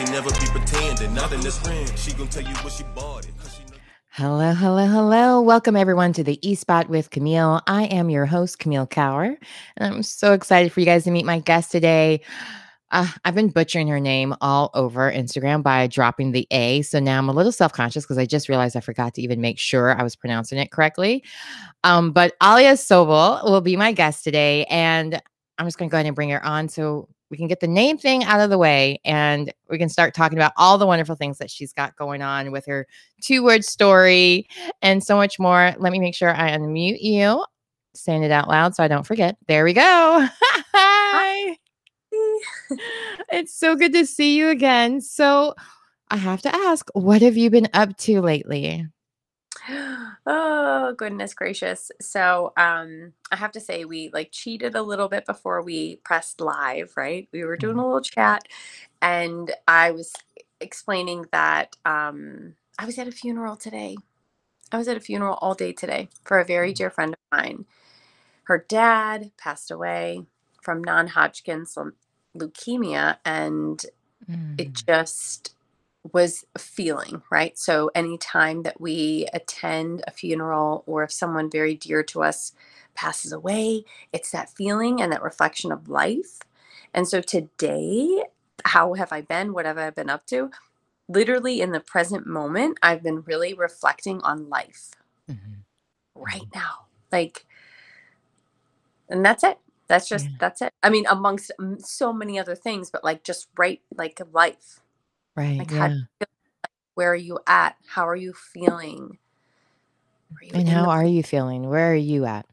She never be pretending, not in this friend. She gon' tell you what she bought it. Hello, hello, hello. Welcome everyone to the E Spot with Camille. I am your host, Camille Kauer, and I'm so excited for you guys to meet my guest today. Uh, I've been butchering her name all over Instagram by dropping the A. So now I'm a little self conscious because I just realized I forgot to even make sure I was pronouncing it correctly. Um, but Alia Sobel will be my guest today. And I'm just going to go ahead and bring her on so we can get the name thing out of the way and we can start talking about all the wonderful things that she's got going on with her two word story and so much more. Let me make sure I unmute you, saying it out loud so I don't forget. There we go. Hi. it's so good to see you again. So I have to ask, what have you been up to lately? Oh, goodness gracious. So, um, I have to say we like cheated a little bit before we pressed live, right? We were doing a little chat and I was explaining that um I was at a funeral today. I was at a funeral all day today for a very Mhm. dear friend of mine. Her dad passed away from non-Hodgkin's leukemia and it Mm, just was a feeling, right? So anytime that we attend a funeral or if someone very dear to us passes away, it's that feeling and that reflection of life. And so today, how have I been? What have I been up to? Literally in the present moment, I've been really reflecting on life mhm, right mhm. now. Like, and that's it. That's just, Yeah, that's it. I mean, amongst so many other things, but like just right, like life. Right. Like, how Yeah. Where are you at? How are you feeling? Are you And how the are you feeling? Where are you at?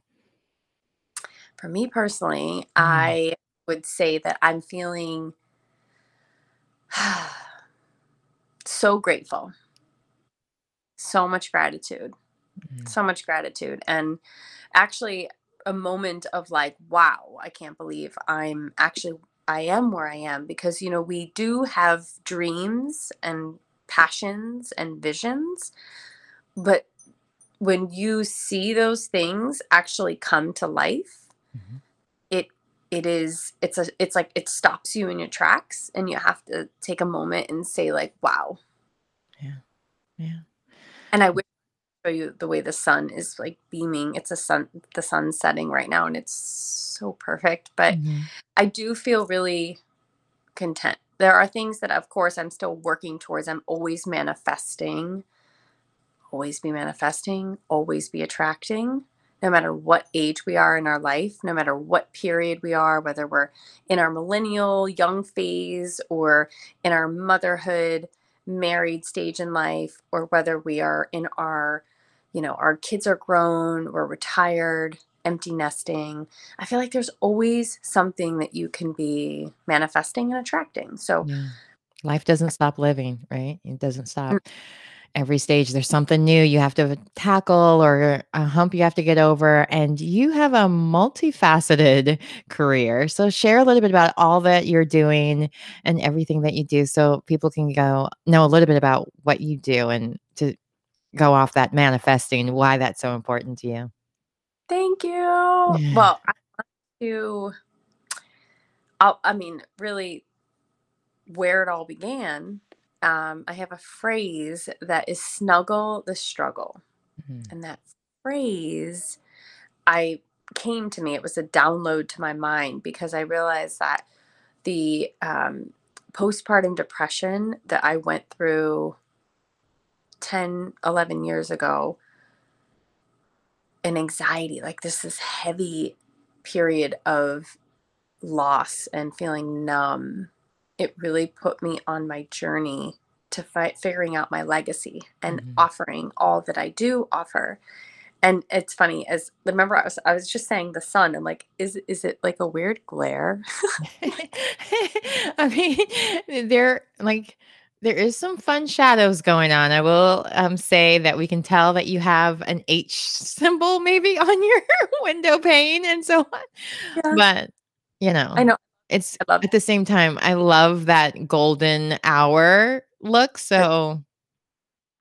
For me personally, Mm, I would say that I'm feeling so grateful. So much gratitude. mm, So much gratitude. And actually a moment of like, wow, I can't believe I'm actually I am where I am because you know, we do have dreams and passions and visions, but when you see those things actually come to life, mhm. it it is it's a it's like it stops you in your tracks and you have to take a moment and say like wow Yeah. Yeah. and i wish show you the way the sun is like beaming. It's a sun the sun setting right now and it's so perfect but Mhm. i do feel really content. There are things that of course i'm still working towards. I'm always manifesting always be manifesting, always be attracting, no matter what age we are in our life, no matter what period we are, whether we're in our millennial young phase or in our motherhood married stage in life or whether we are in our you know our kids are grown we're retired empty nesting i feel like there's always something that you can be manifesting and attracting so Yeah. Life doesn't stop living, right? It doesn't stop. Mm. Every stage, there's something new you have to tackle or a hump you have to get over. And you have a multifaceted career. So, share a little bit about all that you're doing and everything that you do so people can go know a little bit about what you do and go off that manifesting, why that's so important to you. thank you well i do I'll, i mean really where it all began, um, I have a phrase that is snuggle the struggle. Mhm. And that phrase I came to me, it was a download to my mind because I realized that the um, postpartum depression that I went through 10, 11 years ago, an anxiety, like this this heavy period of loss and feeling numb, it really put me on my journey to fi- figuring out my legacy and Mhm. offering all that I do offer. And it's funny as remember I was I was just saying the sun and like is is it like a weird glare? I mean, there like there is some fun shadows going on. I will um, say that we can tell that you have an H symbol maybe on your window pane and so on. yeah, But you know, I know, it's I at the same time, I love that golden hour look. So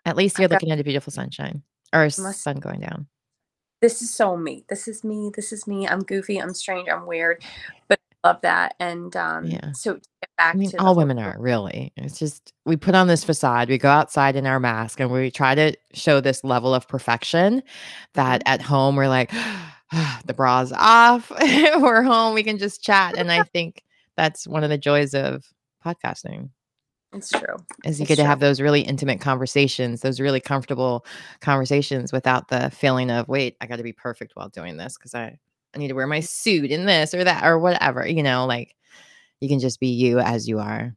at least you're looking at a beautiful sunshine or sun going down. this is so me. This is me. This is me. I'm goofy. I'm strange. I'm weird. But I love that. And um Yeah. so back I mean, all women are really. It's just we put on this facade, we go outside in our mask, and we try to show this level of perfection that Mhm. at home we're like, the bra's off, we're home, we can just chat. And I think that's one of the joys of podcasting It's true. is you It's get to have those really intimate conversations, those really comfortable conversations without the feeling of, wait, I got to be perfect while doing this because I, I need to wear my suit in this or that or whatever, you know, like you can just be you as you are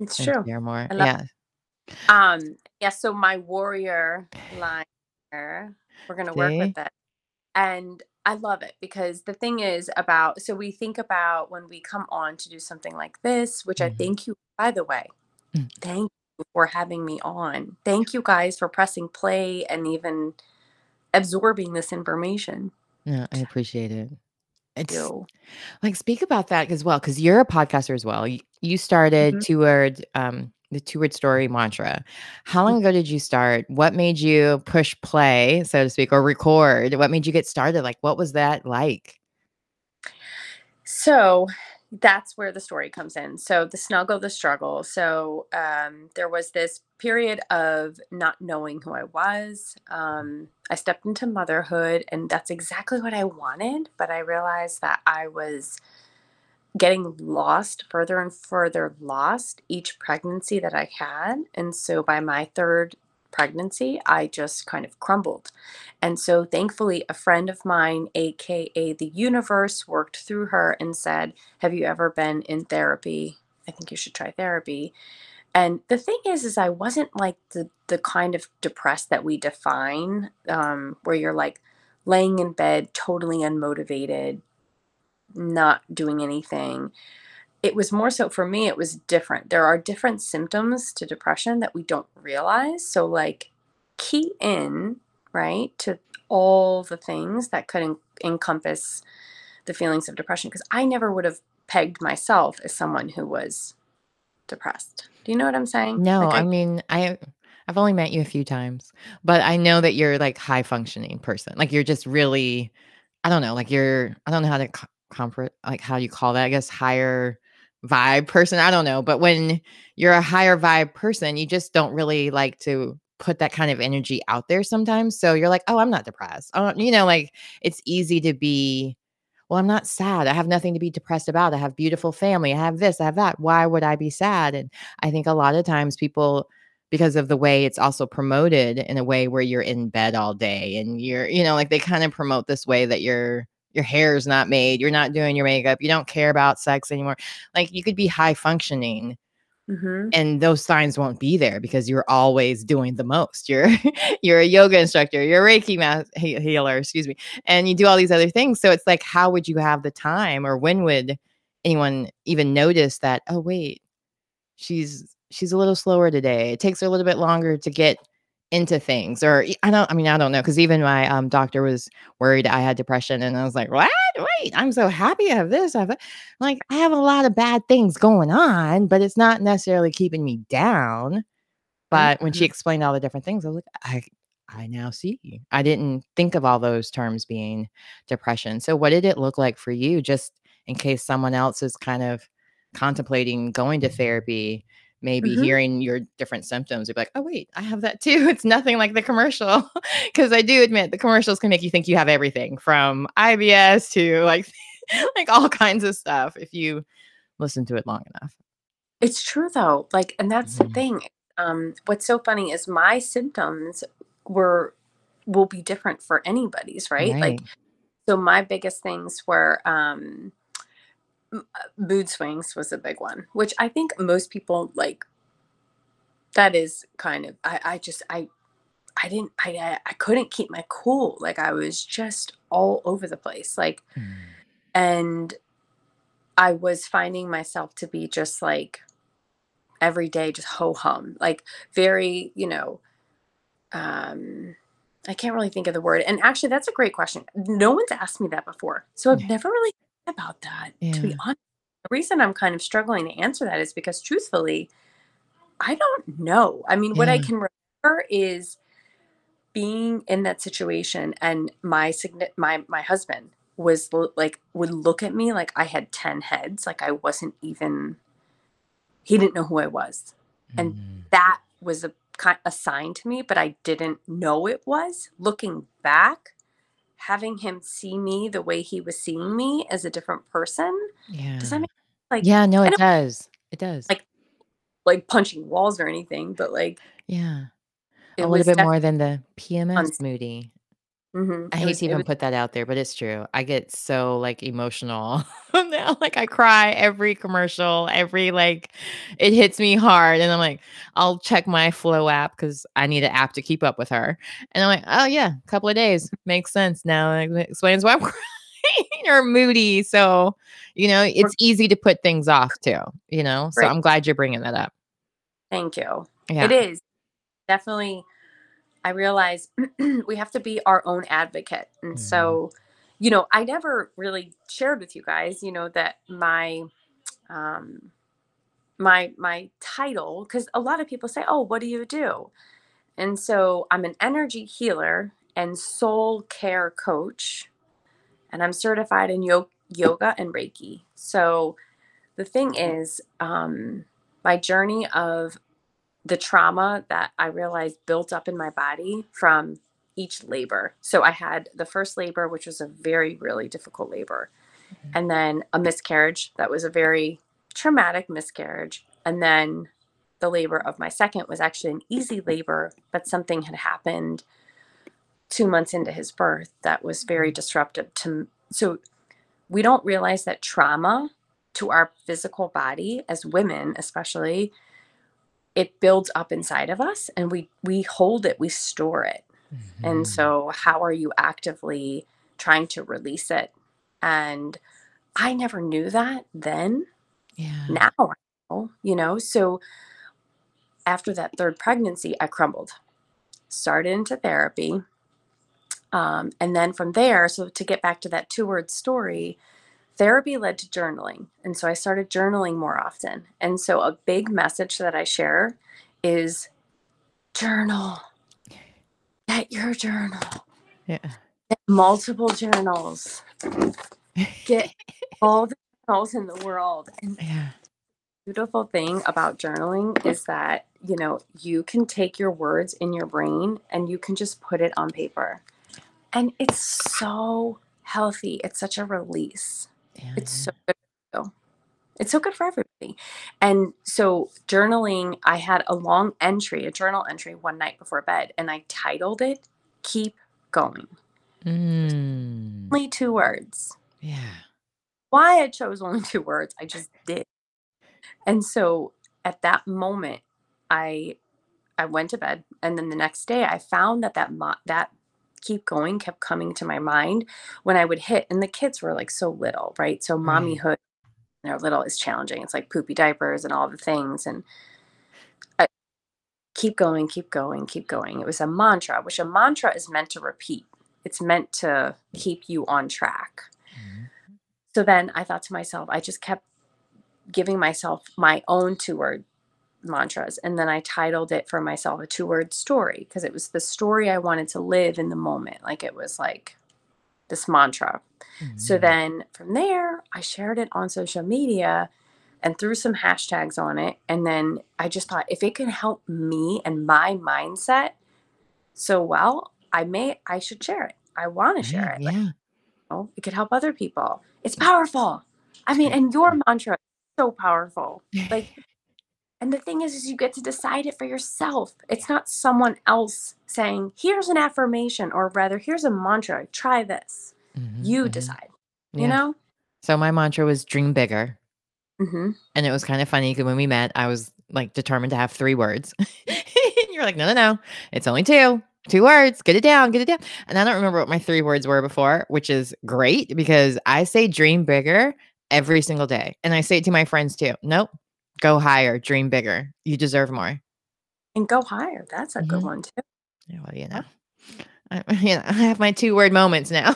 It's true. share more. I love Yeah. Um, yeah, so my warrior line here, we're gonna work with See? it. And I love it because the thing is about so we think about when we come on to do something like this, which I Mhm. thank you, by the way, Mm. thank you for having me on. Thank you guys for pressing play and even absorbing this information. Yeah, I appreciate it. It's So, like speak about that as well because you're a podcaster as well. You, you started mhm. two word um the two word story mantra. How long ago did you start? What made you push play, so to speak, or record? What made you get started? Like what was that like? So that's where the story comes in. So the snuggle, the struggle. So um, there was this period of not knowing who I was. Um, I stepped into motherhood, and that's exactly what I wanted. But I realized that I was getting lost, further and further lost each pregnancy that I had. And so by my third pregnancy, I just kind of crumbled. And so thankfully, a friend of mine, AKA the universe, worked through her and said, Have you ever been in therapy? I think you should try therapy. And the thing is, is I wasn't like the the kind of depressed that we define, um, where you're like laying in bed, totally unmotivated, not doing anything. It was more so for me, it was different. There are different symptoms to depression that we don't realize. So, like, key in, right, to all the things that could en- encompass the feelings of depression. Because I never would have pegged myself as someone who was depressed. Do you know what I'm saying? No, Like, I I, mean, I I've only met you a few times, but I know that you're like high functioning person. Like you're just really, I don't know, like you're, I don't know how to co- comfort, like how you call that, I guess higher vibe person. I don't know, but when you're a higher vibe person, you just don't really like to put that kind of energy out there sometimes. So you're like, oh, I'm not depressed. Oh, you know, like it's easy to be, well, I'm not sad. I have nothing to be depressed about. I have beautiful family. I have this, I have that. Why would I be sad? And I think a lot of times people, because of the way it's also promoted in a way where you're in bed all day and you're, you know, like they kind of promote this way that your your hair's not made, you're not doing your makeup, you don't care about sex anymore. Like you could be high functioning Mhm. and those signs won't be there because you're always doing the most. You're you're a yoga instructor, you're a Reiki ma- he- healer, excuse me, and you do all these other things. So it's like, how would you have the time, or when would anyone even notice that? Oh, wait, she's she's a little slower today. It takes her a little bit longer to get into things, or i don't. I mean, I don't know because even my um, doctor was worried I had depression, and I was like, what? Wait, I'm so happy I have this. I have that. Like, I have a lot of bad things going on, but it's not necessarily keeping me down. But when she Mhm. explained all the different things, I was like, I I now see. I didn't think of all those terms being depression. So what did it look like for you just in case someone else is kind of contemplating going to therapy, maybe Mhm. hearing your different symptoms, you'd be like, "Oh wait, I have that too." It's nothing like the commercial. Cuz I do admit the commercials can make you think you have everything from IBS to like like all kinds of stuff if you listen to it long enough. It's true though. Like, and that's the Mhm. thing. Um, what's so funny is my symptoms were will be different for anybody's, right? Like, so my biggest things were um mood swings was a big one, which I think most people like that is kind of I I just I I didn't I I couldn't keep my cool. Like I was just all over the place. Like Mm. and I was finding myself to be just like every day just ho hum like very you know um i can't really think of the word and actually that's a great question no one's asked me that before so i've never really about that to be honest the reason i'm kind of struggling to answer that is because truthfully i don't know i mean what i can remember is being in that situation and my my my husband was like would look at me like i had 10 heads like i wasn't even he didn't know who I was. And Mm. that was a a sign to me, but I didn't know it was. Looking back, having him see me the way he was seeing me as a different person, Yeah. does that make like Yeah, no, I it don't does. It does. like like punching walls or anything, but like Yeah. it A little was bit definitely more than the PMS moody. Hmm I It hate was to it even was put that out there, but it's true. I get so like emotional now. Like I cry every commercial, every like it hits me hard. And I'm like, I'll check my flow app because I need an app to keep up with her. And I'm like, oh yeah, a couple of days. Makes sense now. It explains why I'm crying or moody. So, you know, it's easy to put things off too, you know? So Right. I'm glad you're bringing that up. thank you. Yeah. It is definitely. I realize we have to be our own advocate, and Mhm. so, you know, I never really shared with you guys, you know, that my, um, my my title, because a lot of people say, "Oh, what do you do?" And so I'm an energy healer and soul care coach, and I'm certified in yo- yoga and Reiki. So the thing is, um, my journey of the trauma that I realized built up in my body from each labor. So I had the first labor, which was a very, really difficult labor, mm-hmm. and then a miscarriage that was a very traumatic miscarriage. And then the labor of my second was actually an easy labor, but something had happened two months into his birth that was very mm-hmm. disruptive to so we don't realize that trauma to our physical body as women especially it builds up inside of us and we we hold it we store it Mhm. and so how are you actively trying to release it and i never knew that then yeah. now you know so after that third pregnancy i crumbled started into therapy um, and then from there so to get back to that two word story therapy led to journaling and so i started journaling more often. And so a big message that i share is journal. Get your journal. Yeah. get multiple journals. Get all the journals in the world. And Yeah. beautiful thing about journaling is that you know you can take your words in your brain and you can just put it on paper. And it's so healthy. It's such a release It's so good for you. it's so good for everybody and so journaling i had a long entry a journal entry one night before bed and i titled it keep going Mm. only two words Yeah. why I chose only two words. I just did. And so at that moment, I I went to bed, and then the next day, I found that that mo- that keep going kept coming to my mind when I would hit, and the kids were like so little, right? So Right. mommyhood, they're little, is challenging. It's like poopy diapers and all the things, and I, keep going, keep going, keep going. It was a mantra, which a mantra is meant to repeat. It's meant to keep you on track. Mhm. So then I thought to myself, I just kept giving myself my own two word mantras. And then I titled it for myself a two word story because it was the story I wanted to live in the moment. Like it was like this mantra. So Mhm. then from there, I shared it on social media and threw some hashtags on it. And then I just thought if it can help me and my mindset so well, I may, I should share it. I want to share it. Like, Yeah. know, it could help other people. It's powerful. I mean, and your mantra is so powerful. Like, and the thing is, is you get to decide it for yourself. It's not someone else saying, "Here's an affirmation," or rather, "Here's a mantra. Try this." Mhm, You mhm. decide. Yeah. You know. So my mantra was dream bigger. hmm And it was kind of funny because when we met, I was like determined to have three words. and you're like, no, no, no. It's only two. Two words. Get it down. Get it down. And I don't remember what my three words were before, which is great because I say dream bigger every single day. And I say it to my friends too. Nope. Go higher. Dream bigger. You deserve more. And go higher. That's a good Mhm. one too. Yeah, well, you know, I, you know, I have my two word moments now.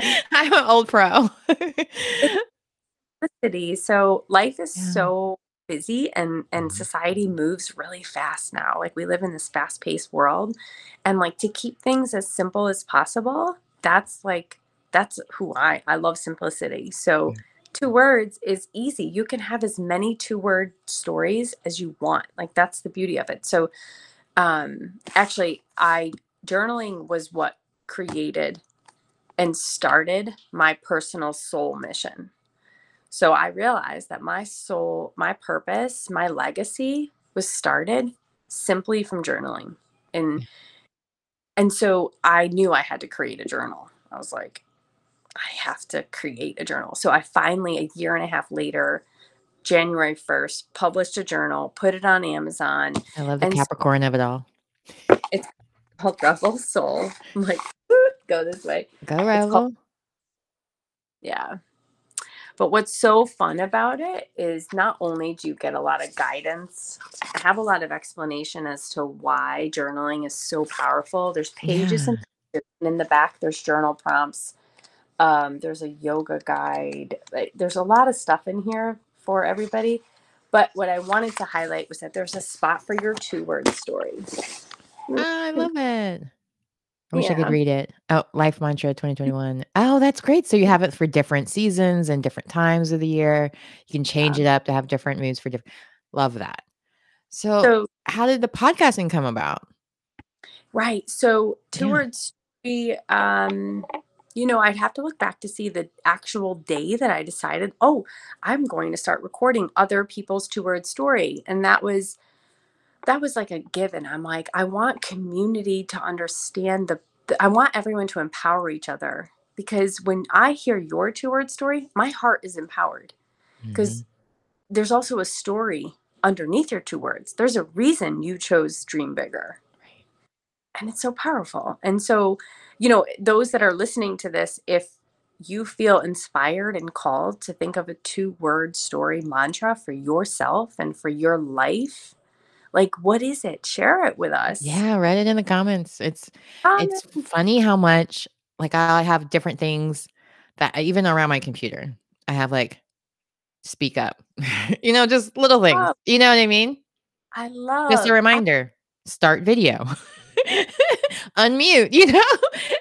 I'm an old pro. So life is Yeah. so busy and and Mhm. society moves really fast now. Like we live in this fast-paced world and like to keep things as simple as possible, that's like that's who I I love simplicity. So two words is easy. You can have as many two word stories as you want. Like that's the beauty of it. So um actually I journaling was what created and started my personal soul mission. So I realized that my soul, my purpose, my legacy was started simply from journaling. And and so I knew I had to create a journal. I was like, I have to create a journal. So I finally, a year and a half later, January 1st, published a journal, put it on Amazon. I love the Capricorn of it all. It's called Rebel Soul. I'm like, go this way. Go called- Yeah. But what's so fun about it is not only do you get a lot of guidance, I have a lot of explanation as to why journaling is so powerful. There's pages pages, and in the back, there's journal prompts. Um, there's a yoga guide. like, There's a lot of stuff in here for everybody. But what I wanted to highlight was that there's a spot for your two word story. Ah, I love it. I wish I could read it. Oh, Life Mantra 2021. Oh, that's great. So you have it for different seasons and different times of the year. You can change it up to have different moods for different. Love that. So, So how did the podcasting come about? Right. So two Yeah. words we um you know, I'd have to look back to see the actual day that I decided, oh, I'm going to start recording other people's two word story. And that was that was like a given. I'm like, I want community to understand the, the I want everyone to empower each other. Because when I hear your two word story, my heart is empowered. Mm-hmm. Because there's also a story underneath your two words. There's a reason you chose dream bigger. And it's so powerful. And so, you know, those that are listening to this, if you feel inspired and called to think of a two word story mantra for yourself and for your life, like what is it? Share it with us. Yeah, write it in the comments. It's it's funny how much like I have different things that even around my computer. I have like speak up. you know, just little things. Oh. You know what I mean? I love Just a reminder. Start video. Unmute, you know?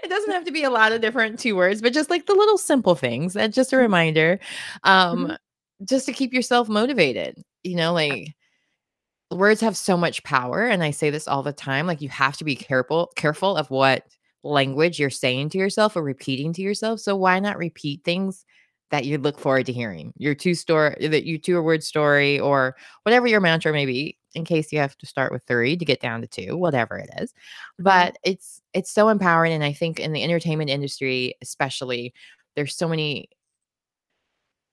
It doesn't have to be a lot of different two words, but just like the little simple things. That's just a Mm-hmm. reminder. Um just to keep yourself motivated. You know, like words have so much power and I say this all the time like you have to be careful careful of what language you're saying to yourself or repeating to yourself. So why not repeat things that you look forward to hearing? Your two story that you two word story or whatever your mantra may be in case you have to start with 3 to get down to 2, whatever it is. But it's it's so empowering and I think in the entertainment industry especially there's so many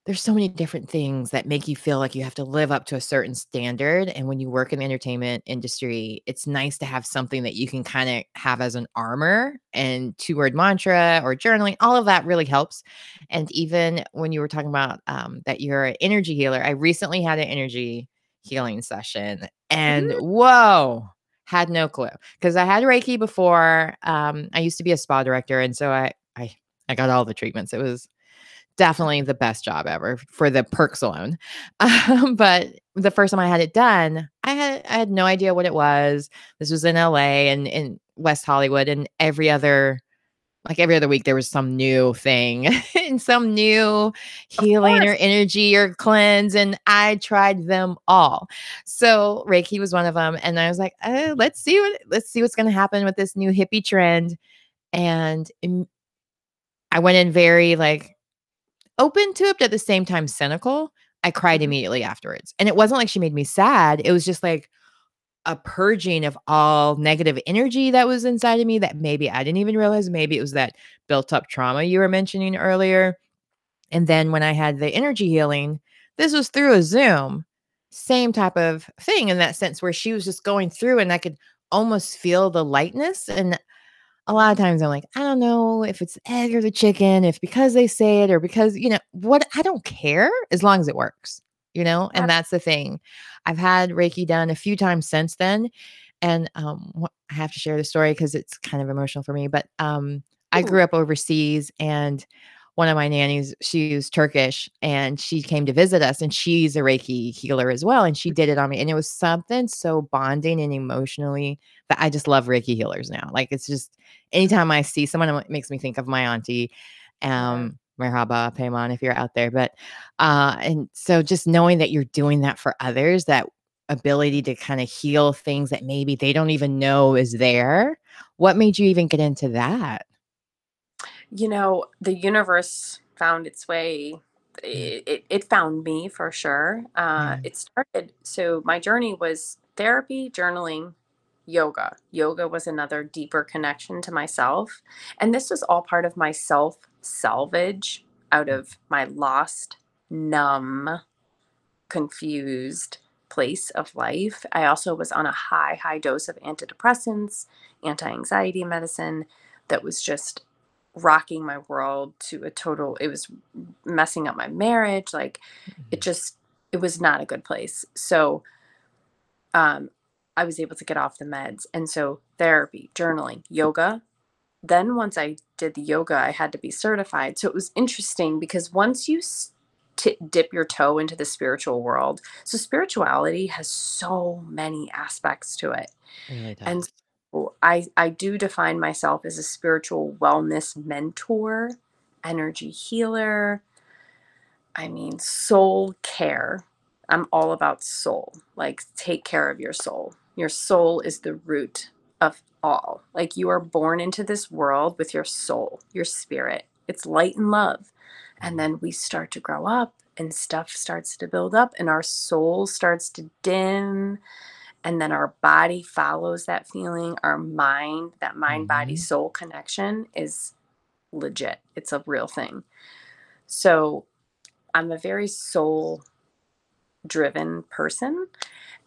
there's so many different things that make you feel like you have to live up to a certain standard and when you work in the entertainment industry it's nice to have something that you can kind of have as an armor and two word mantra or journaling all of that really helps and even when you were talking about um, that you're an energy healer i recently had an energy healing session and whoa had no clue because i had reiki before um, i used to be a spa director and so i i i got all the treatments it was definitely the best job ever for the perks alone. Um, but the first time I had it done, I had I had no idea what it was. This was in LA and in West Hollywood, and every other like every other week there was some new thing and some new healing or energy or cleanse and i tried them all so reiki was one of them and i was like oh, let's see what let's see what's going to happen with this new hippie trend and im- i went in very like open to it, but at the same time cynical. I cried Mhm. immediately afterwards. And it wasn't like she made me sad. It was just like a purging of all negative energy that was inside of me that maybe I didn't even realize. Maybe it was that built up trauma you were mentioning earlier. And then when I had the energy healing, this was through a Zoom, same type of thing in that sense where she was just going through and I could almost feel the lightness. And a lot of times I'm like, I don't know if it's egg or the chicken, if because they say it or because, you know, what I don't care as long as it works, you know, and that's the thing. I've had Reiki done a few times since then. And um, I have to share the story because it's kind of emotional for me. But um, I grew up overseas and one of my nannies, she was Turkish and she came to visit us and she's a Reiki healer as well. And she did it on me. And it was something so bonding and emotionally that I just love Reiki healers now. Like it's just anytime I see someone, it makes me think of my auntie. Um, Merhaba, Payman, if you're out there. But uh, and so just knowing that you're doing that for others, that ability to kind of heal things that maybe they don't even know is there. What made you even get into that? You know, the universe found its way. Mm, It, it, it found me for sure. Uh, yeah. it started, so my journey was therapy, journaling, yoga. Yoga was another deeper connection to myself. And this was all part of my self salvage out of my lost, numb, confused place of life. I also was on a high, high dose of antidepressants, anti anxiety medicine that was just rocking my world to a total, it was messing up my marriage. Like it mhm, just, it was not a good place. So, um, I was able to get off the meds. And so, therapy, journaling, yoga. Then, once I did the yoga, I had to be certified. So, it was interesting because once you t- dip your toe into the spiritual world, so spirituality has so many aspects to it. And so I, I do define myself as a spiritual wellness mentor, energy healer, I mean, soul care. I'm all about soul. Like, take care of your soul. Your soul is the root of all. Like, you are born into this world with your soul, your spirit. It's light and love. And Mhm, then we start to grow up and stuff starts to build up and our soul starts to dim. And then our body follows that feeling. Our mind, that mind body mhm, soul connection is legit. It's a real thing. So, I'm a very soul driven person.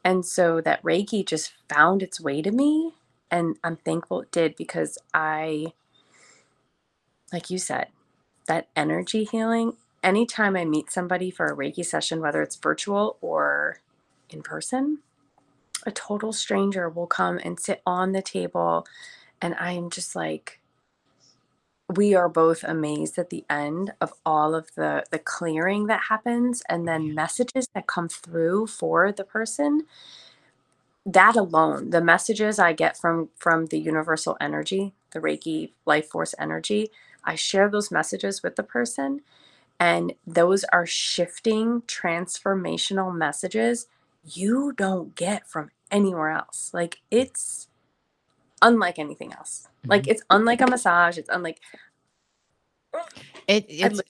And so that Reiki just found its way to me. And I'm thankful it did because I, like you said, that energy healing, anytime I meet somebody for a Reiki session, whether it's virtual or in person, a total stranger will come and sit on the table. And I'm just like, we are both amazed at the end of all of the the clearing that happens and then messages that come through for the person that alone the messages i get from from the universal energy the reiki life force energy i share those messages with the person and those are shifting transformational messages you don't get from anywhere else like it's unlike anything else like mhm. it's unlike a massage it's unlike It I, it's li-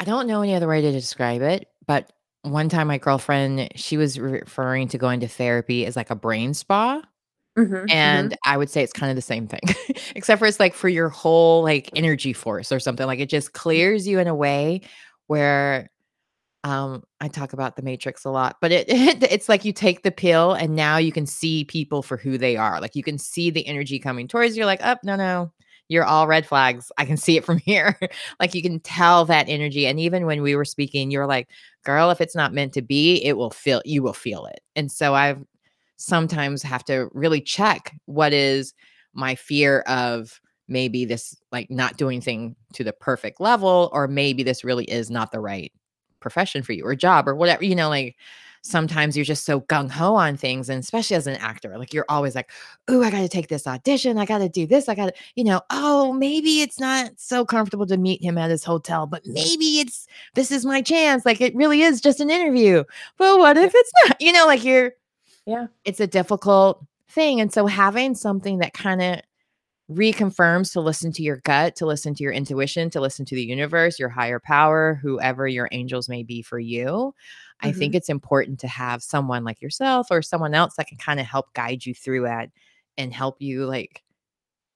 I don't know any other way to describe it, but one time my girlfriend, she was referring to going to therapy as like a brain spa. mhm, mhm. And I would say it's kind of the same thing, except for it's like for your whole like energy force or something. Like it just clears you in a way where um I talk about the matrix a lot, but it, it's like you take the pill and now you can see people for who they are. Like you can see the energy coming towards you. You're like, oh no, no, you're all red flags. I can see it from here. like you can tell that energy. And even when we were speaking, you're like, girl, if it's not meant to be, it will feel you will feel it. And so I've sometimes have to really check what is my fear of maybe this like not doing thing to the perfect level or maybe this really is not the right profession for you or job or whatever you know like sometimes you're just so gung-ho on things and especially as an actor like you're always like oh i got to take this audition i got to do this i got to you know oh maybe it's not so comfortable to meet him at his hotel but maybe it's this is my chance like it really is just an interview but what if it's not you know like you're yeah. it's a difficult thing, and so having something that kinda reconfirms to listen to your gut, to listen to your intuition, to listen to the universe, your higher power, whoever your angels may be for you. I think Mhm. it's important to have someone like yourself or someone else that can kinda help guide you through that and help you, like,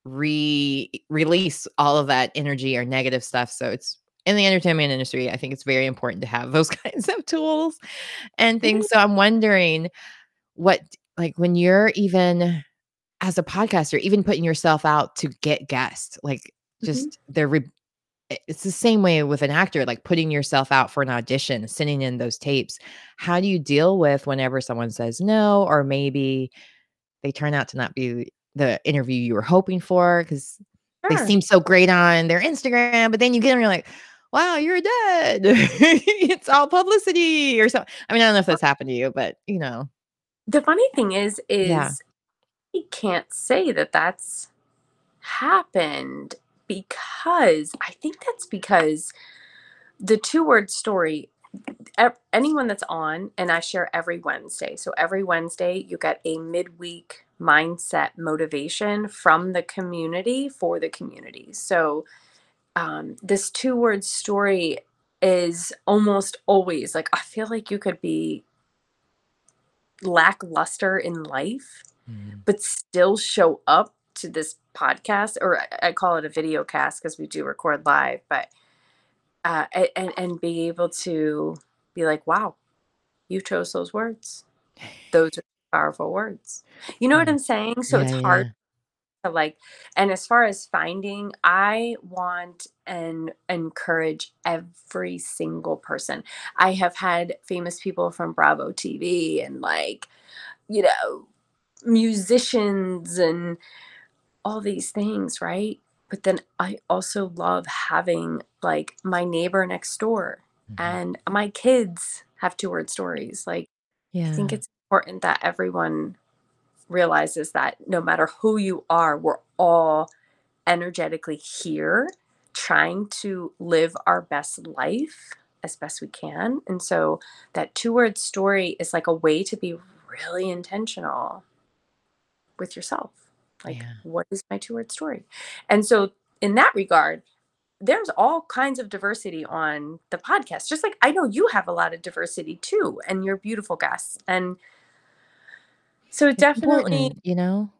re release all of that energy or negative stuff, so it's in the entertainment industry, I think it's very important to have those kinds of tools and It things, so I'm wondering what like, when you're even as a podcaster, even putting yourself out to get guests, like, Mhm. just they're re Eh, it's the same way with an actor, like, putting yourself out for an audition, sending in those tapes. How do you deal with whenever someone says no, or maybe they turn out to not be the interview you were hoping for because they seem so great on their Instagram, but then you get them, you're like, "Wow, you're dead. It's all publicity," or something. I mean, I don't know if that's happened to you, but, you know. the funny thing is Yeah. is he can't say that that's happened because I think that's because the two word story anyone that's on and i share every wednesday so every wednesday you get a midweek mindset motivation from the community for the community so um, this two word story is almost always like i feel like you could be lackluster in life Mhm. but still show up to this podcast or I- call it a video cast because we do record live, but uh, and and be able to be like, wow, you chose those words. Those are powerful words. You know what I'm saying? So it's hard yeah. to like. And as far as finding, I want and encourage every single person. I have had famous people from Bravo TV and like, you know, musicians and all these things, right? But then I also love having like my neighbor next door Mhm. and my kids have two word stories. Like, I think it's important that everyone realizes that no matter who you are, we're all energetically here trying to live our best life as best we can. And so that two word story is like a way to be really intentional with yourself. Like, Yeah. what is my two word story? And so, in that regard, there's all kinds of diversity on the podcast. Just like I know you have a lot of diversity too, and you're beautiful guests. And so, It's definitely, you know?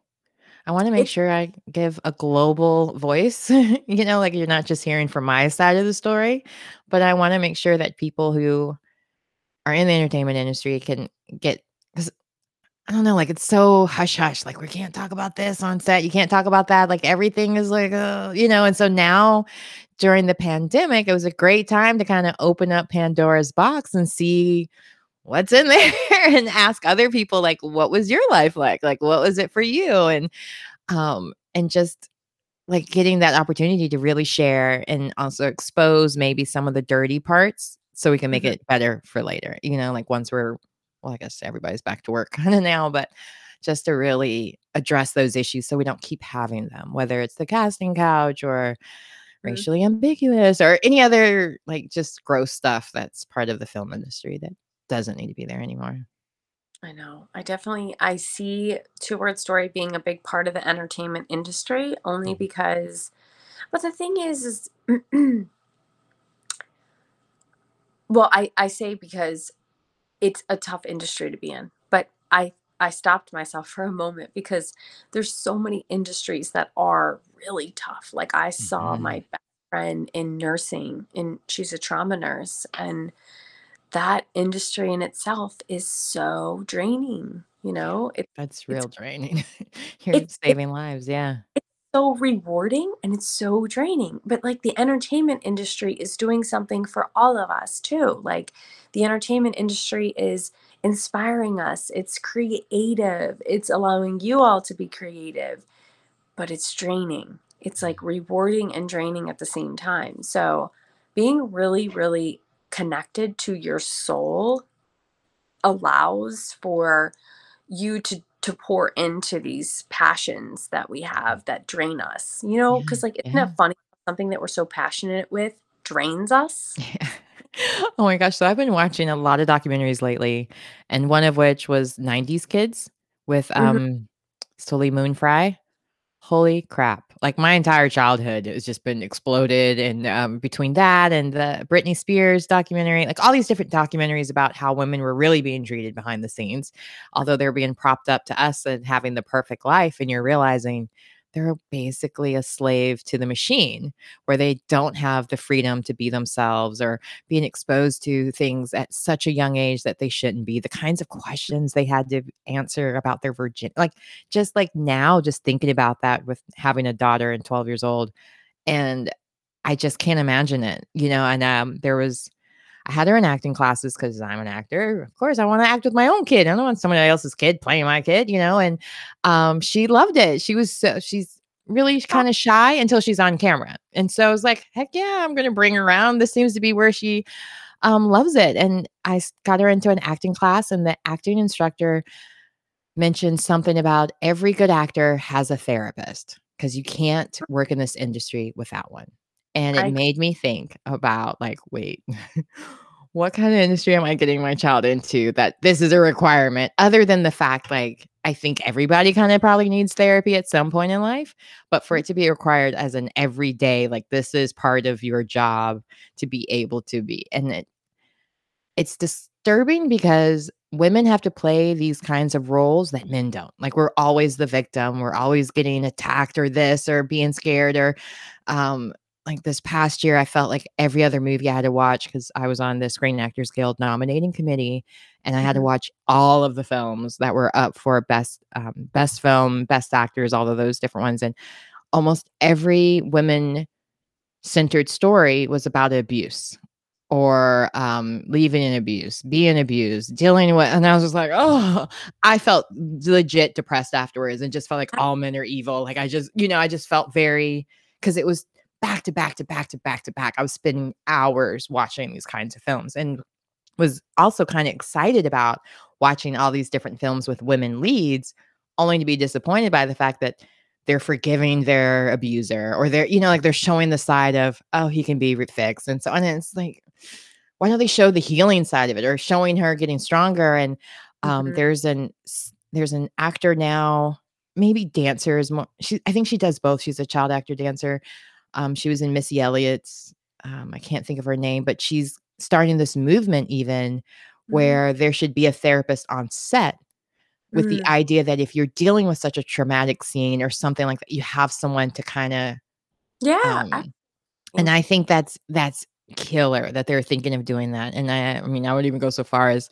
I wanna make it, sure I give a global voice, you know, like, you're not just hearing from my side of the story, but I wanna make sure that people who are in the entertainment industry can get I don't know, like, it's so hush hush, like, "We can't talk about this on set, you can't talk about that," like, everything is like, "Uh," you know, and so now, during the pandemic, it was a great time to kinda open up Pandora's box and see what's in there and ask other people, like, "What was your life like?" Like, "What was it for you?" And, um, and just, like, getting that opportunity to really share and also expose maybe some of the dirty parts so we can make Mhm. it better for later, you know, like, once we're well, I guess everybody's back to work kinda now, but just to really address those issues so we don't keep having them, whether it's the casting couch or Mhm. racially ambiguous or any other, like, just gross stuff that's part of the film industry that doesn't need to be there anymore. I know. I definitely I see two word story being a big part of the entertainment industry only Mhm. because but the thing is is well, I I say because it's a tough industry to be in. But I I stopped myself for a moment because there's so many industries that are really tough. Like I saw Mhm. my best friend in nursing and she's a trauma nurse and that industry in itself is so draining, you know? It That's it's real draining. You're saving lives, yeah. So rewarding and it's so draining. But like the entertainment industry is doing something for all of us too. Like the entertainment industry is inspiring us. It's creative. It's allowing you all to be creative, but it's draining. It's like rewarding and draining at the same time. So being really, really connected to your soul allows for you to to pour into these passions that we have that drain us. You know, Yeah, because like isn't yeah. it funny something that we're so passionate with drains us? Yeah. Oh my gosh, so I've been watching a lot of documentaries lately, and one of which was '90s Kids with, Mhm. um, Soleil Moon Frye. Holy crap. Like, my entire childhood has just been exploded, and, um, between that and the Britney Spears documentary, like, all these different documentaries about how women were really being treated behind the scenes, although they're being propped up to us and having the perfect life, and you're realizing they're basically a slave to the machine, where they don't have the freedom to be themselves or being exposed to things at such a young age that they shouldn't be, the kinds of questions they had to answer about their virgin like, just, like, now, just thinking about that with having a daughter and 12 years old, and I just can't imagine it, you know, and, um, there was I had her in acting classes because I'm an actor. Of course, I wanna act with my own kid. I don't want somebody else's kid playing my kid, you know, and, um, she loved it. She was so she's really Oh, kinda shy until she's on camera, and so I was like, "Heck yeah, I'm gonna bring her around." This seems to be where she, um, loves it, and I got her into an acting class, and the acting instructor mentioned something about every good actor has a therapist because you can't work in this industry without one, And it I made me think about like, wait, what kind of industry am I getting my child into that this is a requirement other than the fact like I think everybody kind of probably needs therapy at some point in life, but for it to be required as an everyday like this is part of your job to be able to be and it it's disturbing because women have to play these kinds of roles that men don't. Like we're always the victim, we're always getting attacked or this or being scared or um like this past year I felt like every other movie I had to watch cuz I was on the Screen Actors Guild nominating committee and I had to Mhm. watch all of the films that were up for best um, best film, best actors, all of those different ones and almost every women centered story was about abuse or um, leaving an abuse, being abused, dealing with, and I was just like, oh, I felt legit depressed afterwards and just felt like all men are evil. Like I just, you know, I just felt very because it was back to back to back to back to back. I was spending hours watching these kinds of films and was also kind of excited about watching all these different films with women leads, only to be disappointed by the fact that they're forgiving their abuser or they're, you know, like they're showing the side of, oh, he can be fixed. And so, and it's like, why don't they show the healing side of it or showing her getting stronger? And um, Mhm. there's an, there's an actor now, maybe dancer is more, she, I think she does both. She's a child actor dancer. Um, she was in Missy Elliott's, um, I can't think of her name, but she's starting this movement even Mhm. where there should be a therapist on set with the Mm. idea that if you're dealing with such a traumatic scene or something like that, you have someone to kind of Yeah. um I- and I think that's that's killer that they're thinking of doing that. And I I mean I would even go so far as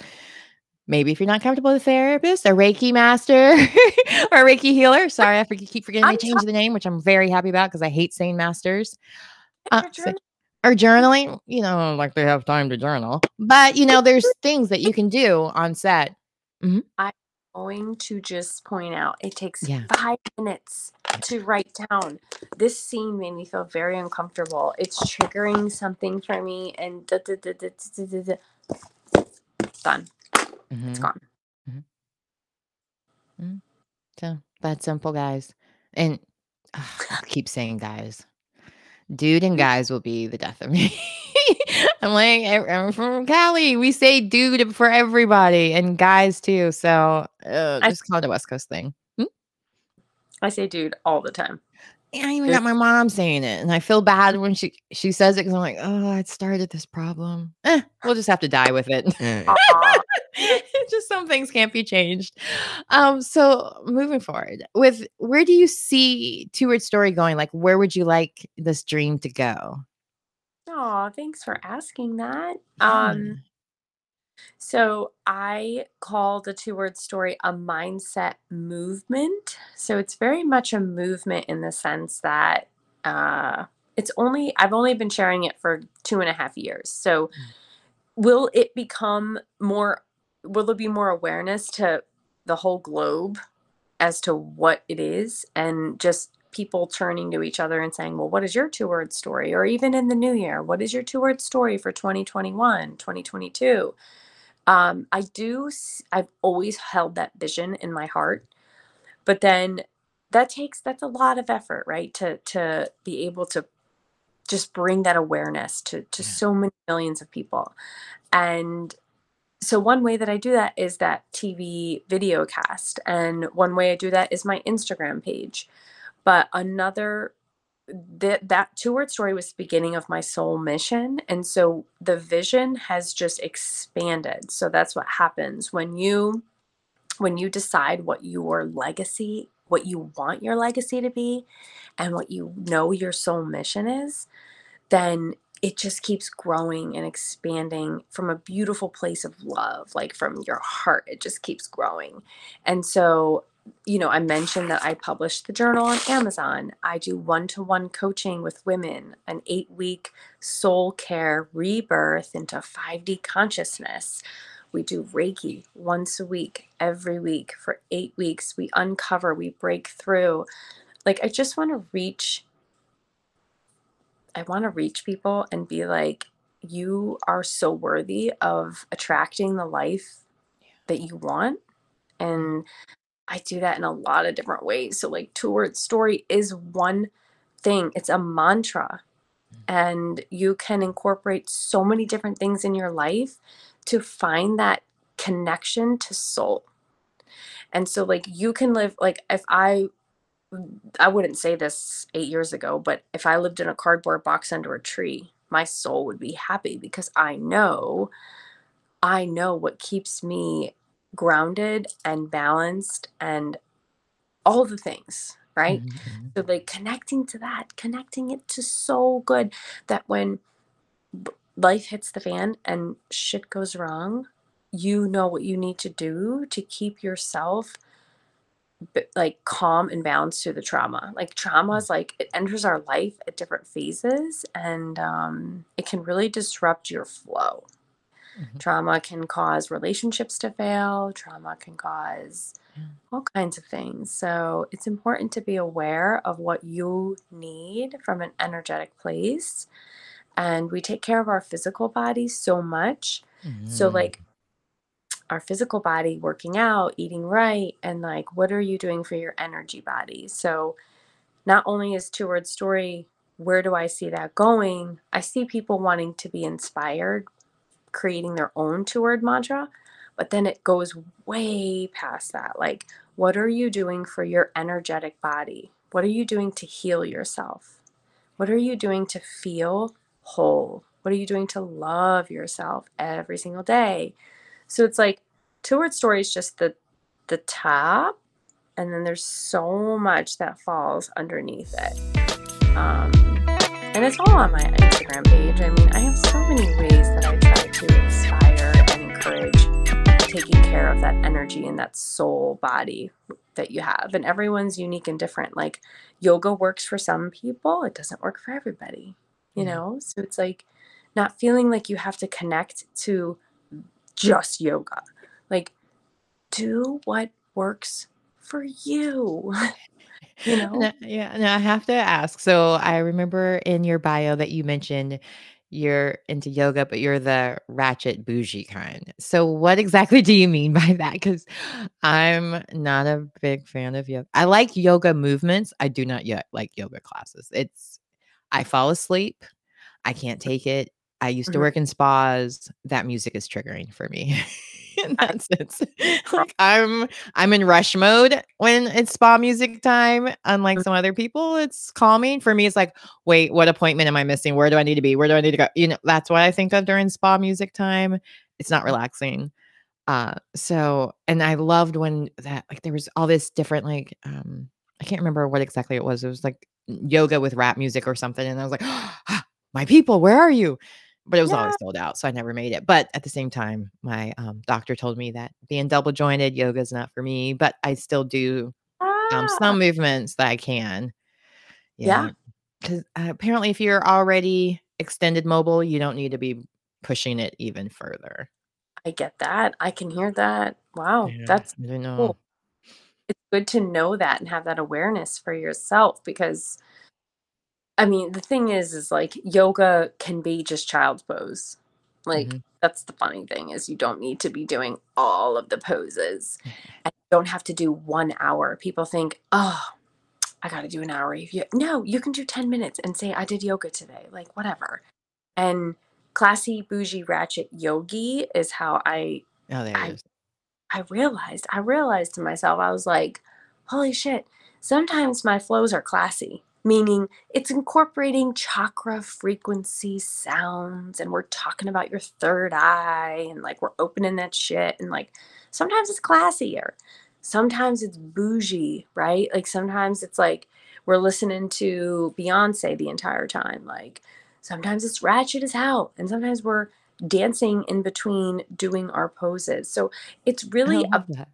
maybe if you're not comfortable with a therapist, a Reiki master or a Reiki healer. Sorry, I forget, keep forgetting I'm changed the name, which I'm very happy about because I hate saying masters. Uh, so- or journaling, you know, like they have time to journal. But you know, there's things that you can do on set. I'm going to just point out it takes Yeah. five minutes to write down this scene made me feel very uncomfortable it's triggering something for me and da, da, da, da, da, da, da. done it's Mhm. gone So that's simple, guys. And ugh, I keep saying guys. Dude and guys will be the death of me. I'm like, "I- I'm from Cali. We say dude for everybody and guys too. So uh, I- just call it a West Coast thing. i say dude all the time I even There's- got my mom saying it, and I feel bad when she she says it because I'm like, oh, I started this problem. Eh, we'll just have to die with it. Aw. just some things can't be changed. Um, so moving forward, with where do you see Two Word Story going? Like, where would you like this dream to go? Oh, thanks for asking that Yeah. um So I call the two word story a mindset movement. So it's very much a movement in the sense that uh, it's only, I've only been sharing it for two and a half years. So will it become more, will there be more awareness to the whole globe as to what it is and just people turning to each other and saying, well, what is your two word story? Or even in the new year, what is your two word story for 2021, 2022? Um, I do. I've always held that vision in my heart, but then that takes that's a lot of effort, right? To to be able to just bring that awareness to to Yeah. so many millions of people, and so one way that I do that is that TV video cast, and one way I do that is my Instagram page. But another that that two word story was the beginning of my soul mission and so the vision has just expanded. So that's what happens when you when you decide what your legacy what you want your legacy to be and what you know your soul mission is then it just keeps growing and expanding from a beautiful place of love like from your heart it just keeps growing. And so you know, I mentioned that I published the journal on Amazon. I do one to one coaching with women, an eight week soul care rebirth into 5D consciousness. We do Reiki once a week, every week for eight weeks. We uncover, we break through. Like, I just want to reach, I want to reach people and be like, you are so worthy of attracting the life that you want. And I do that in a lot of different ways. So, like, two word story is one thing, it's a mantra. Mm. and you can incorporate so many different things in your life to find that connection to soul. And so like you can live like if I I wouldn't say this 8 years ago, but if I lived in a cardboard box under a tree, my soul would be happy because I know I know what keeps me grounded and balanced and all the things, right? Mhm, mhm. So like connecting to that, connecting it to so good that when b- life hits the fan and shit goes wrong, you know what you need to do to keep yourself like calm and balanced through the trauma. Like trauma is like it enters our life at different phases and um, it can really disrupt your flow. Mhm. Trauma can cause relationships to fail. Trauma can cause Yeah. all kinds of things. So it's important to be aware of what you need from an energetic place. And we take care of our physical body so much. So, Mhm. like our physical body, working out, eating right, and like what are you doing for your energy body? So, not only is Two Word Story, where do I see that going? I see people wanting to be inspired creating their own two word mantra, but then it goes way past that. Like, what are you doing for your energetic body? What are you doing to heal yourself? What are you doing to feel whole? What are you doing to love yourself every single day? So it's like two word story is just the the top, and then there's so much that falls underneath it. Um, and it's all on my Instagram page. I mean, I have so many ways that I try to inspire and encourage taking care of that energy and that soul body that you have. And everyone's unique and different. Like yoga works for some people, it doesn't work for everybody, you Yeah. know? So it's like not feeling like you have to connect to just yoga. Like do what works for you, you know? No, yeah, no, I have to ask. So I remember in your bio that you mentioned you're into yoga, but you're the ratchet bougie kind. So what exactly do you mean by that? Because I'm not a big fan of yoga. I like yoga movements. I do not yet like yoga classes. It's I fall asleep. I can't take it. I used to Mhm. work in spas. That music is triggering for me in that sense. Like I'm I'm in rush mode when it's spa music time. Unlike some other people, it's calming. For me, it's like, wait, what appointment am I missing? Where do I need to be? Where do I need to go? You know, that's what I think of during spa music time. It's not relaxing. Uh, so and I loved when that like there was all this different like um I can't remember what exactly it was. It was like yoga with rap music or something. And I was like, "Ah, my people, where are you? But it was always Yeah. sold out, so I never made it. But at the same time, my um, doctor told me that being double jointed yoga is not for me, but I still do um, Ah, some movements that I can. yeah, Yeah, because uh, apparently, if you're already extended mobile, you don't need to be pushing it even further. I get that. I can hear that. Wow, Yeah, that's cool. It's good to know that and have that awareness for yourself because I mean, the thing is is like yoga can be just child's pose. Like Mhm. that's the funny thing is you don't need to be doing all of the poses and you don't have to do 1 hour. People think, "Oh, I got to do an hour." If you No, you can do 10 minutes and say I did yoga today, like whatever. And classy bougie ratchet yogi is how I Oh, there I is. I realized I realized to myself, I was like, "Holy shit, sometimes my flows are classy." Meaning it's incorporating chakra frequency sounds and we're talking about your third eye and like we're opening that shit and like sometimes it's classier. Sometimes it's bougie, right? Like sometimes it's like we're listening to Beyonce the entire time. Like sometimes it's ratchet as hell and sometimes we're dancing in between doing our poses. So it's really that.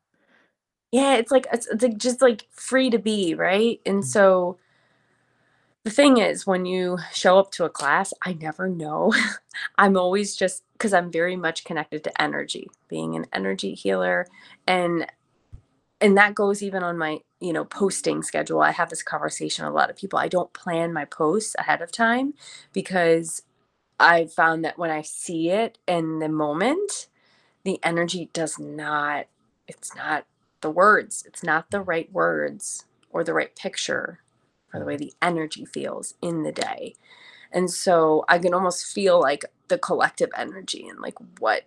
yeah, it's like it's, it's like just like free to be, right? And Mm. so the thing is when you show up to a class, I never know. I'm always just because I'm very much connected to energy, being an energy healer and and that goes even on my, you know, posting schedule. I have this conversation with a lot of people. I don't plan my posts ahead of time because I found that when I see it in the moment, the energy does not it's not the words it's not the right words or the right picture for the way the energy feels in the day And so I can almost feel like the collective energy and like what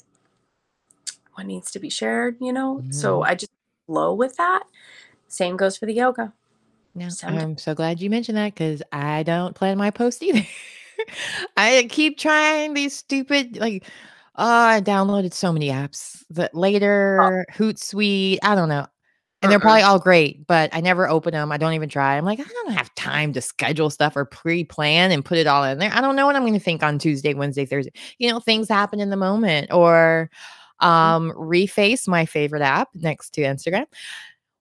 what needs to be shared, you know? So Mhm. I just flow with that. Same goes for the yoga. No, I'm so glad you mentioned that because I don't plan my post either. I keep trying these stupid like oh, I downloaded so many apps that oh, later Hootsuite, I don't know. And they're probably all great, but I never open them. I don't even try. I'm like, I don't have time to schedule stuff or pre-plan and put it all in there. I don't know what I'm going to think on Tuesday, Wednesday, Thursday. You know, things happen in the moment. Or um Reface, my favorite app next to Instagram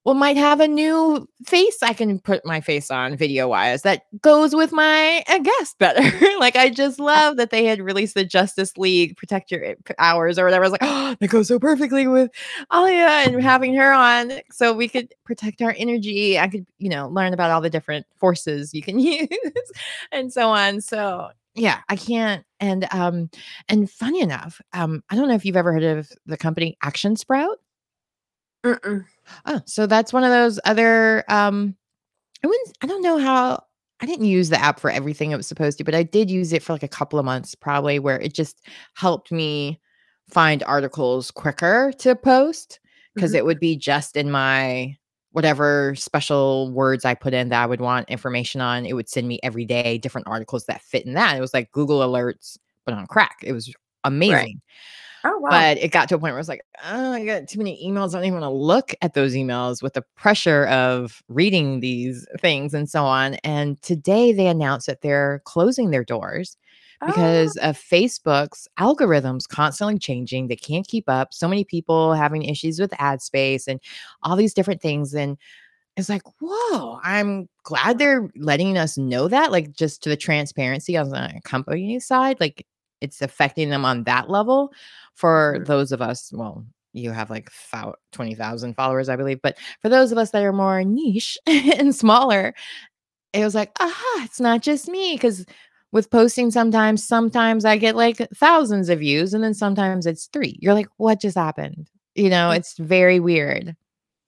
well, might have a new face I can put my face on video wise that goes with my uh, guest better. like I just love that they had released the Justice League Protect Your Hours or whatever. I was like, oh, that goes so perfectly with Alia and having her on, so we could protect our energy. I could, you know, learn about all the different forces you can use and so on. So yeah, I can't. And um, and funny enough, um, I don't know if you've ever heard of the company ActionSprout. Mm-mm. Oh, so that's one of those other um I wouldn't I don't know how I didn't use the app for everything it was supposed to, but I did use it for like a couple of months probably where it just helped me find articles quicker to post because Mhm. it would be just in my whatever special words I put in that I would want information on. It would send me every day different articles that fit in that. It was like Google alerts, but on crack. It was Right. Oh wow. But it got to a point where I was like, "Oh, I got too many emails. I don't even wanna look at those emails with the pressure of reading these things and so on." And today they announced that they're closing their doors Oh, because of Facebook's algorithms constantly changing. They can't keep up. So many people having issues with ad space and all these different things. And it's like, whoa, I'm glad they're letting us know that, like just to the transparency on the company side, like it's affecting them on that level. For those of us, well, you have like 20,000 followers, I believe. But for those of us that are more niche and smaller, it was like, aha, it's not just me. Because with posting, sometimes, sometimes I get like thousands of views and then sometimes it's three. You're like, what just happened? You know, It's it's very weird.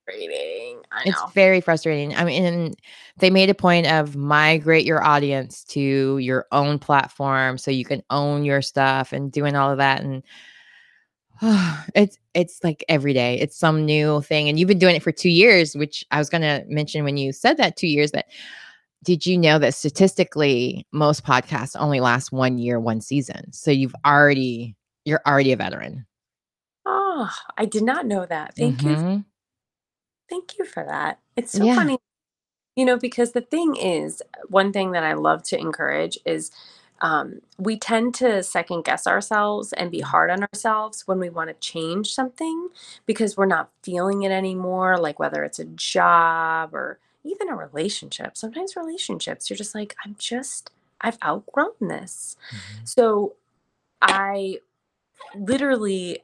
Frustrating. I It's very frustrating. I mean, they made a point of migrate your audience to your own platform so you can own your stuff and doing all of that. And it's it's like every day, it's some new thing. And you've been doing it for two years, which I was gonna mention when you said that two years. That did you know that statistically most podcasts only last one year, one season? So you've already you're already a veteran. Oh, I did not know that. Thank you. Mm-hmm. Thank you for that. It's so Yeah. funny, you know, because the thing is, one thing that I love to encourage is um, we tend to second guess ourselves and be hard on ourselves when we want to change something because we're not feeling it anymore, like whether it's a job or even a relationship. Sometimes relationships, you're just like, I'm just, I've outgrown this. Mhm. So I literally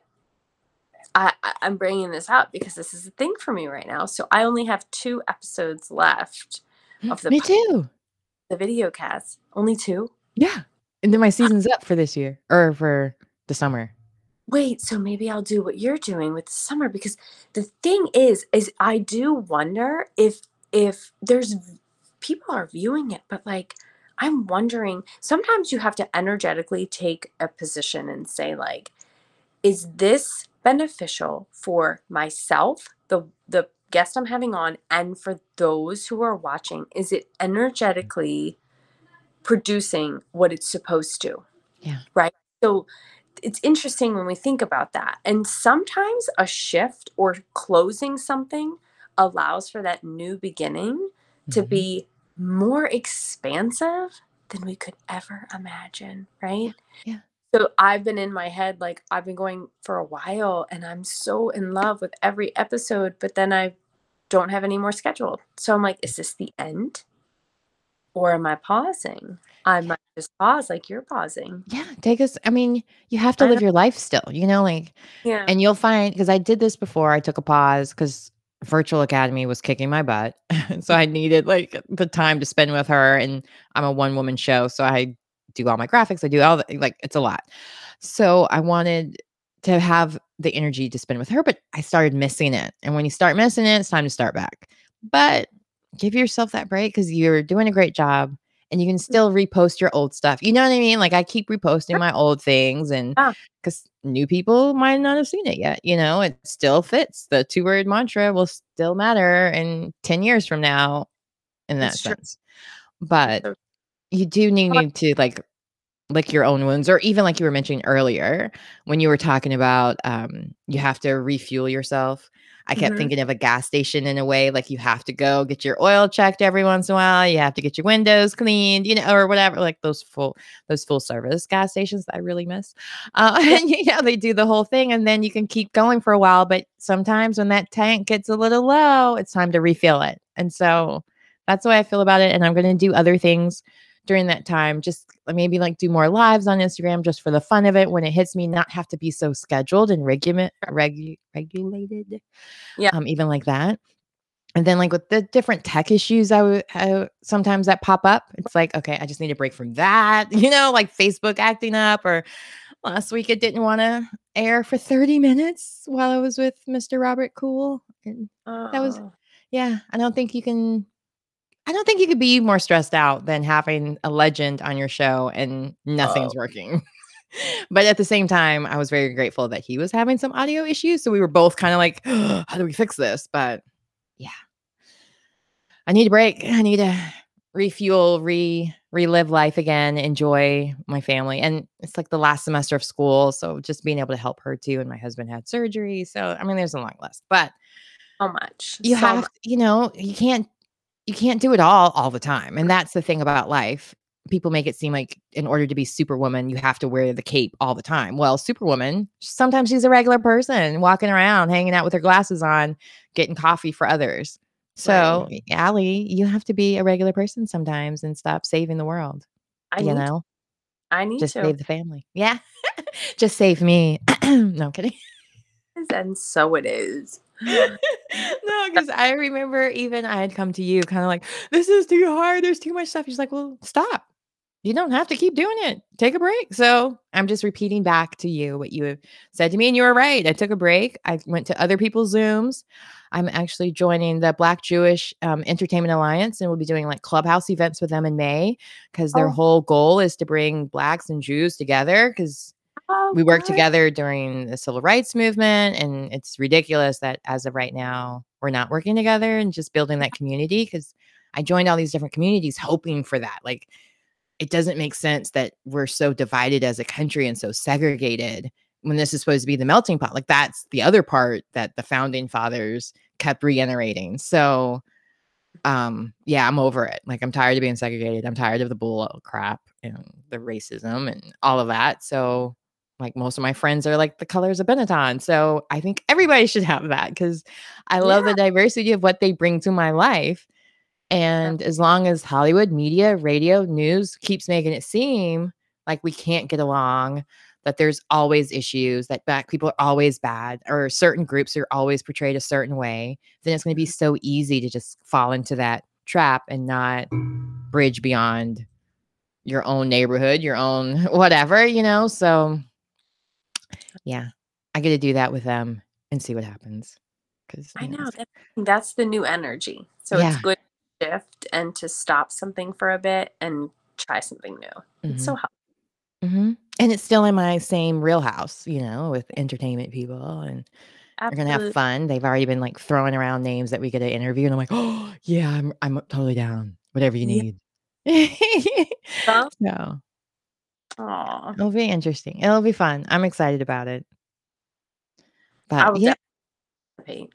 I, I'm bringing this up because this is a thing for me right now. So I only have two episodes left mm, of the Me too. the video cast. Only two. Yeah. And then my season's up for this year or for the summer. Wait, so maybe I'll do what you're doing with the summer because the thing is, is I do wonder if if there's people are viewing it, but like I'm wondering. Sometimes you have to energetically take a position and say like, is this beneficial for myself, the the guest I'm having on, and for those who are watching? Is it energetically producing what it's supposed to? Yeah. Right. So it's interesting when we think about that. And sometimes a shift or closing something allows for that new beginning to Mhm. be more expansive than we could ever imagine. Right. Yeah. So I've been in my head, like I've been going for a while and I'm so in love with every episode, but then I don't have any more scheduled. So I'm like, is this the end? Or am I pausing? I might just pause like you're pausing. Yeah. Take us. I mean, you have to live your life still, you know, like, Yeah. and you'll find because I did this before. I took a pause because virtual academy was kicking my butt. so I needed like the time to spend with her. And I'm a one woman show. So I do all my graphics. I do all the, like, it's a lot. So I wanted to have the energy to spend with her, but I started missing it. And when you start missing it, it's time to start back. But give yourself that break because you're doing a great job. and you can mm. still repost your old stuff. You know what I mean? Like I keep reposting my old things and because new people might not have seen it yet, you know, it still fits. The two word mantra will still matter in 10 years from now in that That's true. sense. But So- you do need, need to like lick your own wounds or even like you were mentioning earlier when you were talking about um you have to refuel yourself i kept Mhm. thinking of a gas station in a way like you have to go get your oil checked every once in a while you have to get your windows cleaned you know or whatever like those full those full service gas stations that i really miss uh and you know they do the whole thing and then you can keep going for a while but sometimes when that tank gets a little low it's time to refill it and so that's the way i feel about it and i'm going to do other things during that time just maybe like do more lives on instagram just for the fun of it when it hits me not have to be so scheduled and regula- regu- regulated Yeah. um even like that and then like with the different tech issues I would I, sometimes that pop up it's like okay i just need a break from that you know like facebook acting up or last week it didn't want to air for 30 minutes while i was with mr robert cool and That was- Oh. yeah, I don't think you can. I don't think you could be more stressed out than having a legend on your show and nothing's oh. working. but at the same time, I was very grateful that he was having some audio issues. So we were both kind of like, how do we fix this? But yeah, I need a break. I need to refuel, re relive life again, enjoy my family. And it's like the last semester of school. So just being able to help her too. And my husband had surgery. So I mean, there's a long list, but so much you so have much. you know you can't you can't do it all all the time and that's the thing about life. People make it seem like in order to be superwoman you have to wear the cape all the time. Well superwoman sometimes she's a regular person walking around hanging out with her glasses on getting coffee for others. So Allie, you have to be a regular person sometimes and stop saving the world I you need know? I need just to. save the family. Yeah. Just save me. No I'm kidding. And so it is no, because I remember even I had come to you kind of like, this is too hard. There's too much stuff. He's like, well, stop. You don't have to keep doing it. Take a break. So I'm just repeating back to you what you have said to me. And you were right. I took a break. I went to other people's Zooms. I'm actually joining the Black Jewish um, Entertainment Alliance and we'll be doing like clubhouse events with them in May because their Oh. whole goal is to bring Blacks and Jews together because Oh, we worked together during the civil rights movement and it's ridiculous that as of right now we're not working together and just building that community because i joined all these different communities hoping for that like it doesn't make sense that we're so divided as a country and so segregated when this is supposed to be the melting pot like that's the other part that the founding fathers kept reiterating so um yeah i'm over it like i'm tired of being segregated i'm tired of the bull crap and the racism and all of that so like most of my friends are like the colors of Benetton. So I think everybody should have that because I love the diversity of what they bring to my life. And as long as Hollywood, media, radio, news keeps making it seem like we can't get along, that there's always issues, that black people are always bad, or certain groups are always portrayed a certain way, then it's going to be mm-hmm. so easy to just fall into that trap and not bridge beyond your own neighborhood, your own whatever, you know? So yeah, I get to do that with them and see what happens. Because I know that, that's the new energy. So Yeah. it's good to shift and to stop something for a bit and try something new. It's so helpful. hmm and it's still in my same real house, you know, with entertainment people, and we're gonna have fun. They've already been like throwing around names that we get to interview, and I'm like, oh yeah, I'm I'm totally down. Whatever you Yeah. need. Well, so aw, it'll be interesting. It'll be fun. I'm excited about it. But yeah, definitely.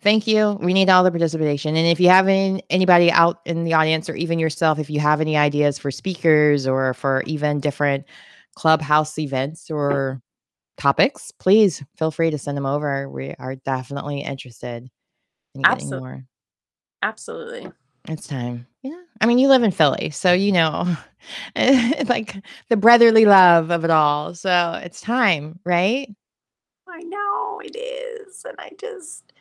Thank you. We need all the participation. And if you have any, anybody out in the audience or even yourself, if you have any ideas for speakers or for even different clubhouse events or topics, please feel free to send them over. We are definitely interested in getting Absolutely. more. Absolutely. It's time. Yeah. I mean, you live in Philly, so you know, like the brotherly love of it all. So it's time, right? I know it is. And I just,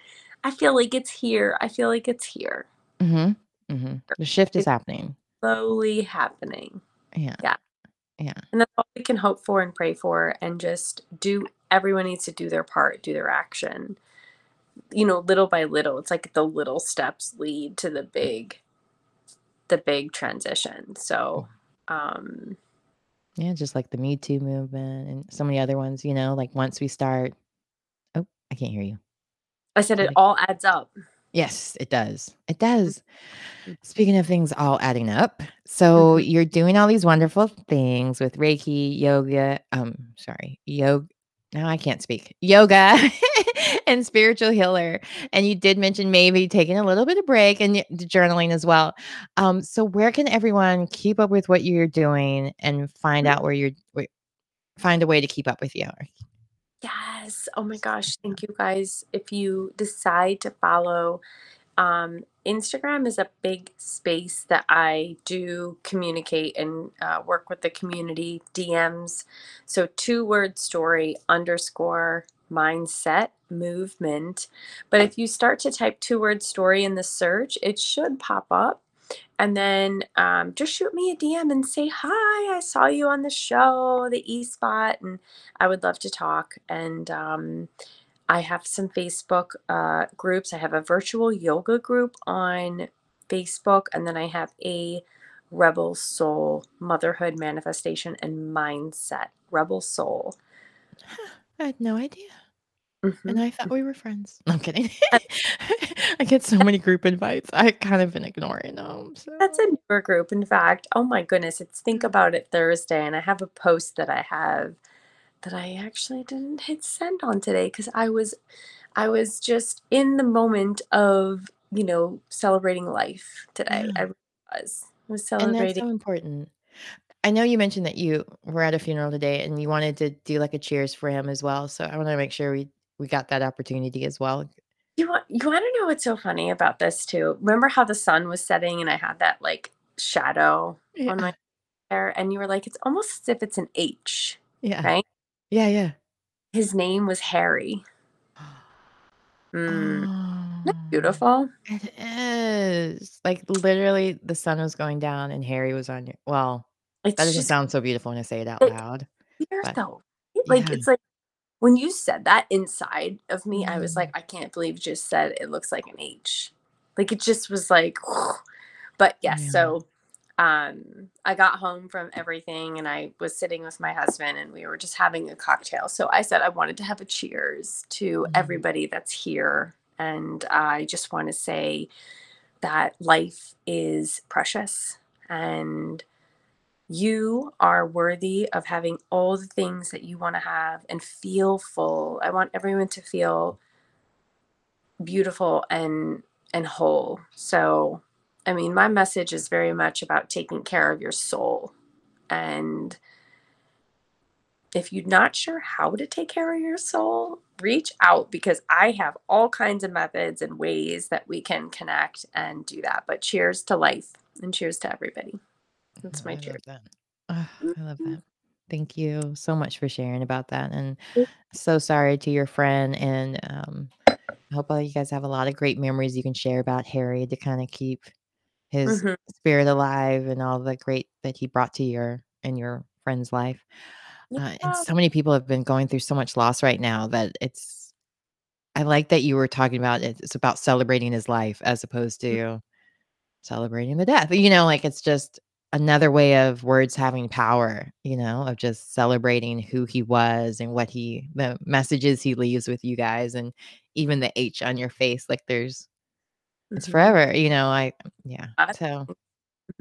I feel like it's here. I feel like it's here. Mm-hmm. Mm-hmm. The shift is It's- happening. Slowly happening. Yeah. Yeah. Yeah. And that's all we can hope for and pray for. And just do, everyone needs to do their part, do their action. You know, little by little. It's like the little steps lead to the big, the big transition. So, um, Yeah, just like the Me Too movement and so many other ones, you know, like once we start Oh, I can't hear you. I said it all adds up. Yes, it does. It does. mm, Speaking of things all adding up, so mhm. you're doing all these wonderful things with Reiki, yoga, um, sorry, yoga. Now I can't speak. Yoga and spiritual healer. And you did mention maybe taking a little bit of break and the journaling as well. Um, so where can everyone keep up with what you're doing and find out where you're where, find a way to keep up with you? Yes. Oh my gosh. Thank you guys. If you decide to follow, um, Instagram is a big space that I do communicate and uh, work with the community DMs. So two word story underscore mindset movement. But if you start to type two word story in the search, it should pop up. And then um, just shoot me a DM and say, Hi, I saw you on the show, the E Spot, and I would love to talk. And um, I have some Facebook uh, groups. I have a virtual yoga group on Facebook, and then I have a Rebel Soul Motherhood Manifestation and Mindset. Rebel Soul. I had no idea. And Mhm. I thought we were friends. No, I'm kidding. I get so many group invites. I kind of been ignoring them. That's a newer group. In fact, oh my goodness, it's Think About It Thursday, and I have a post that I have that I actually didn't hit send on today because I was I was just in the moment of, you know, celebrating life today. yeah. I was. I was And that's celebrating. so important. I know you mentioned that you were at a funeral today and you wanted to do like a cheers for him as well. So I want to make sure we we got that opportunity as well. You want you want to know what's so funny about this too? Remember how the sun was setting and I had that like shadow on Yeah. my hair, and you were like, it's almost as if it's an H, Yeah. right? Yeah, yeah. His name was Harry. Mm, isn't that Oh, beautiful? it is. Like literally the sun was going down and Harry was on your well, that It's doesn't just sound so beautiful when I say it out like loud. But though. right? Like yeah. it's like when you said that inside of me, I was like, Mm, I can't believe you just said it looks like an H. Like it just was like, but yes. yeah. So um, I got home from everything and I was sitting with my husband and we were just having a cocktail. So I said I wanted to have a cheers to Mhm. everybody that's here. And I just want to say that life is precious and you are worthy of having all the things that you want to have and feel full. I want everyone to feel beautiful and and whole. So, I mean, my message is very much about taking care of your soul. And if you're not sure how to take care of your soul, reach out because I have all kinds of methods and ways that we can connect and do that. But cheers to life and cheers to everybody. That's Oh, my I cheers. love that. Ah, I love Mhm. that. Thank you so much for sharing about that. And so sorry to your friend. And um, I hope all you guys have a lot of great memories you can share about Harry to kind of keep his Mhm. spirit alive and all the great that he brought to your and your friend's life. Uh, and so many people have been going through so much loss right now that it's. I like that you were talking about it. It's about celebrating his life as opposed to celebrating the death. You know, like it's just another way of words having power, you know, of just celebrating who he was and what he, the messages he leaves with you guys, and even the H on your face. Like there's, it's Mhm. forever, you know. I, yeah. I- So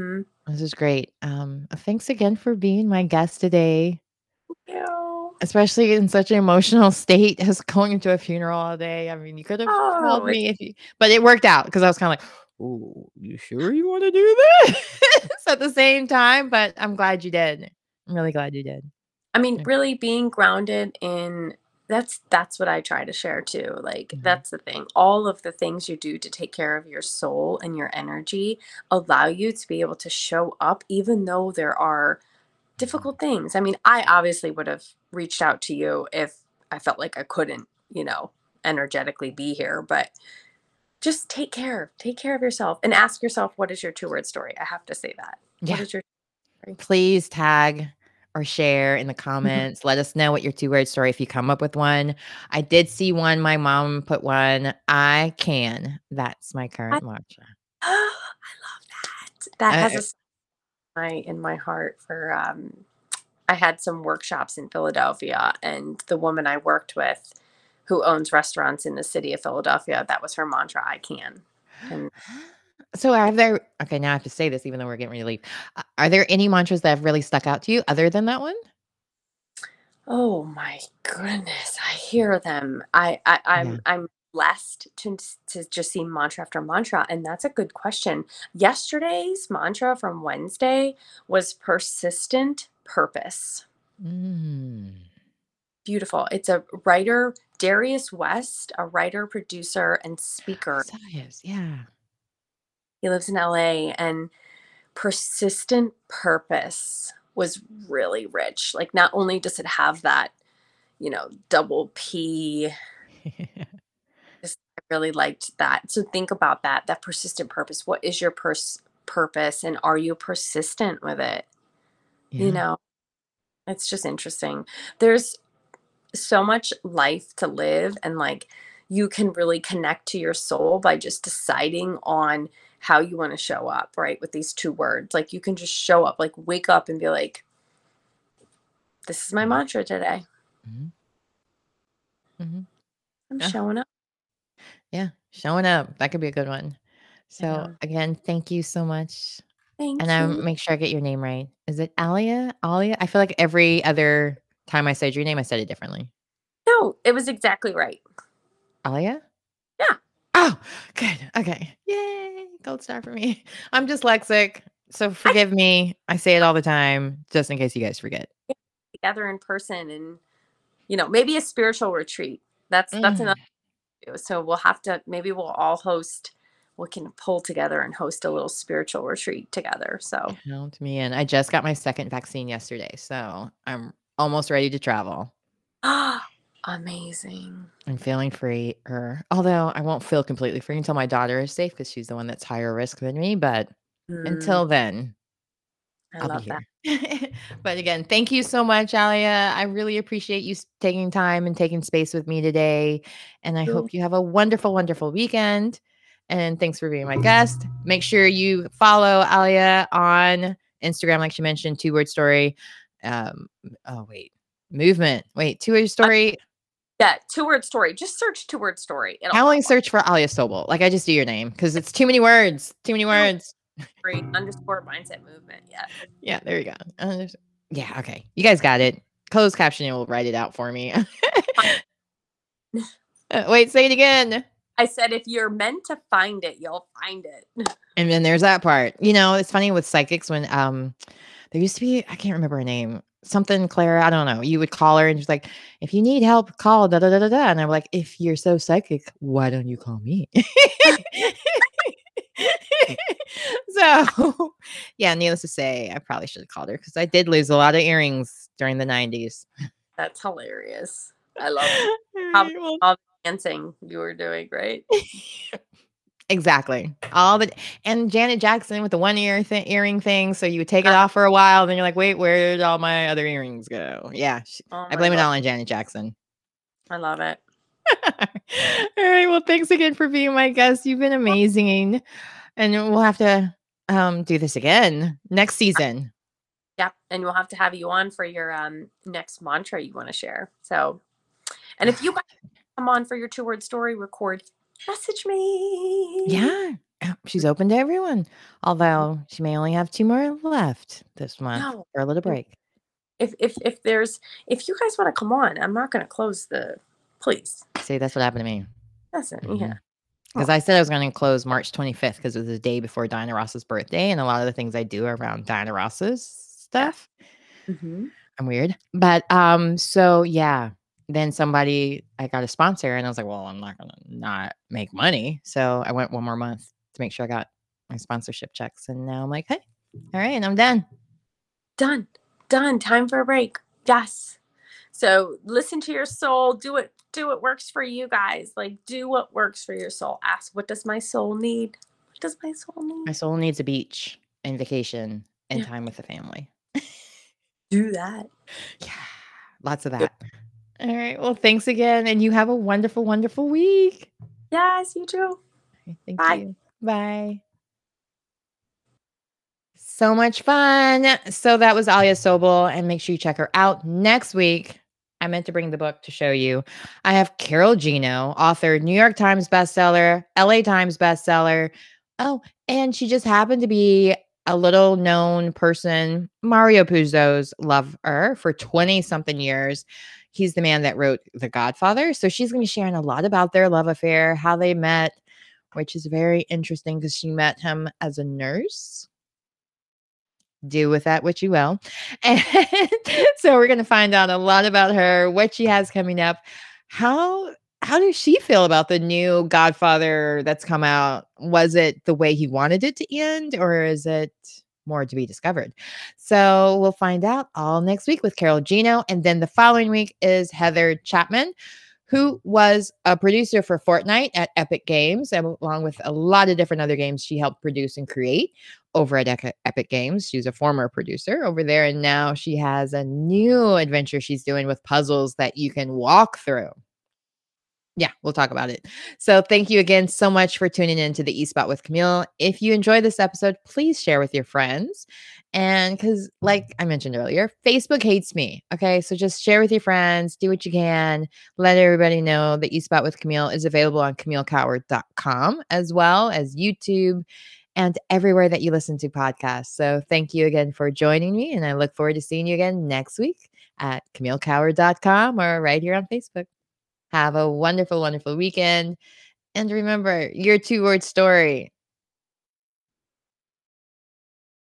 Mhm. this is great. Um, thanks again for being my guest today, Ew. especially in such an emotional state as going to a funeral all day. I mean, you could have called Oh, it's me if you, but it worked out because I was kind of like, Oh, you sure you want to do this at the same time? But I'm glad you did. I'm really glad you did. I mean, really being grounded in that's that's what I try to share too. Like Mhm. that's the thing. All of the things you do to take care of your soul and your energy allow you to be able to show up even though there are difficult things. I mean, I obviously would have reached out to you if I felt like I couldn't, you know, energetically be here, but just take care. Take care of yourself and ask yourself what is your two-word story? I have to say that. Yeah. is your? Please tag or share in the Mhm. comments. Let us know what your two word story if you come up with one. I did see one. My mom put one. I can. That's my I current mantra. I love that. that I- has I- a my in my heart for um I had some workshops in Philadelphia and the woman I worked with who owns restaurants in the city of Philadelphia, that was her mantra, I can. And So are there okay, now I have to say this even though we're getting ready to leave. Uh, Are there any mantras that have really stuck out to you other than that one? oh my goodness, I hear them. I, I I'm Yeah. I'm blessed to to just see mantra after mantra. And that's a good question. Yesterday's mantra from Wednesday was persistent purpose. Mm. Beautiful. It's a writer, Darius West, a writer, producer, and speaker. Sias, yeah. He lives in LA and persistent purpose was really rich. Like not only does it have that, you know, double P, just I really liked that. So think about that, that persistent purpose. What is your pers- purpose and are you persistent with it? Yeah. You know, it's just interesting. There's so much life to live and like you can really connect to your soul by just deciding on how you want to show up, right? With these two words. Like you can just show up, like wake up and be like, this is my Mhm. mantra today. Mhm. Mhm. I'm Yeah. showing up. Yeah, showing up. That could be a good one. So know. again, thank you so much. Thank And I you. make sure I get your name right. Is it Alia? Alia? I feel like every other time I said your name, I said it differently. No, it was exactly right. Alia? Oh, good. Okay. Yay. Gold star for me. I'm dyslexic. So forgive me. I say it all the time, just in case you guys forget. Together in person and you know, maybe a spiritual retreat. That's that's Mm. another. So we'll have to maybe we'll all host we can pull together and host a little spiritual retreat together. So Count me in. I just got my second vaccine yesterday, so I'm almost ready to travel. amazing. I'm feeling free, or although I won't feel completely free until my daughter is safe because she's the one that's higher risk than me. But Mm, until then, I I'll love be that. here. but again, thank you so much, Alia. I really appreciate you s- taking time and taking space with me today. And I hope you have a wonderful, wonderful weekend. And thanks for being my guest. Make sure you follow Alia on Instagram, like she mentioned, two word story. Um, oh, wait, movement. Wait, two word story. Yeah, two word story. Just search two word story. It'll I only pop search for Alia Sobel. Like I just do your name because it's too many words. Too many words. Great underscore mindset movement. Yeah. Yeah, there you go. Uh, yeah, okay. You guys got it. Closed captioning will write it out for me. Uh, wait, say it again. I said if you're meant to find it, you'll find it. And then there's that part. You know, it's funny with psychics when um there used to be I can't remember her name. Something Clara, I don't know. You would call her and she's like, if you need help, call da da da da da. And I'm like, if you're so psychic, why don't you call me? so yeah, needless to say, I probably should have called her because I did lose a lot of earrings during the 90s. That's hilarious. I love it. How- right, well, all the dancing you were doing, right? Exactly. All the and Janet Jackson with the one ear th- earring thing. So you would take it off for a while, then you're like, wait, where did all my other earrings go? Yeah, sh- Oh I blame it all on Janet Jackson. I love it. all right. Well, thanks again for being my guest. You've been amazing, and we'll have to um do this again next season. Yep. And we'll have to have you on for your um next mantra you want to share. So and if you come on for your two word story, record, message me. Yeah. She's open to everyone, although she may only have two more left this month No. for a little break. If if if there's if you guys want to come on, I'm not gonna close the please. See, that's what happened to me. Listen, Mhm. yeah. Because I said I was going to close March 25th because it was the day before Diana Ross's birthday, and a lot of the things I do are around Diana Ross's stuff. Mm-hmm. I'm weird, but um, so yeah. Then somebody, I got a sponsor, and I was like, well, I'm not to not make money, so I went one more month to make sure I got my sponsorship checks, and now I'm like, hey, all right, and I'm done. Done. Done. Time for a break. Yes. So listen to your soul. Do it. Do what works for you guys. Like do what works for your soul. Ask, what does my soul need? What does my soul need? My soul needs a beach and vacation and Yeah. time with the family. Do that. Yeah, lots of that. All right. Well, thanks again, and you have a wonderful, wonderful week. Yes, you too. Okay, Thank Bye. you. Bye. So much fun. So that was Alia Sobel, and make sure you check her out next week. I meant to bring the book to show you. I have Carol Gino, author, New York Times bestseller, LA Times bestseller. Oh, and she just happened to be a little known person. Mario Puzo's lover for 20 something years. He's the man that wrote The Godfather. So she's going to be sharing a lot about their love affair, how they met, which is very interesting because she met him as a nurse do with that what you will. And so we're going to find out a lot about her, what she has coming up. How how does she feel about the new Godfather that's come out? Was it the way he wanted it to end or is it more to be discovered? So we'll find out all next week with Carol Gino and then the following week is Heather Chapman who was a producer for Fortnite at Epic Games, along with a lot of different other games she helped produce and create over at Epic Games. She's a former producer over there, and now she has a new adventure she's doing with puzzles that you can walk through. Yeah, we'll talk about it. So, thank you again so much for tuning in to the E Spot with Camille. If you enjoyed this episode, please share with your friends. And because, like I mentioned earlier, Facebook hates me. Okay. So, just share with your friends, do what you can. Let everybody know that E Spot with Camille is available on CamilleKauer.com as well as YouTube and everywhere that you listen to podcasts. So thank you again for joining me. And I look forward to seeing you again next week at CamilleKauer.com or right here on Facebook. Have a wonderful, wonderful weekend. And remember your two word story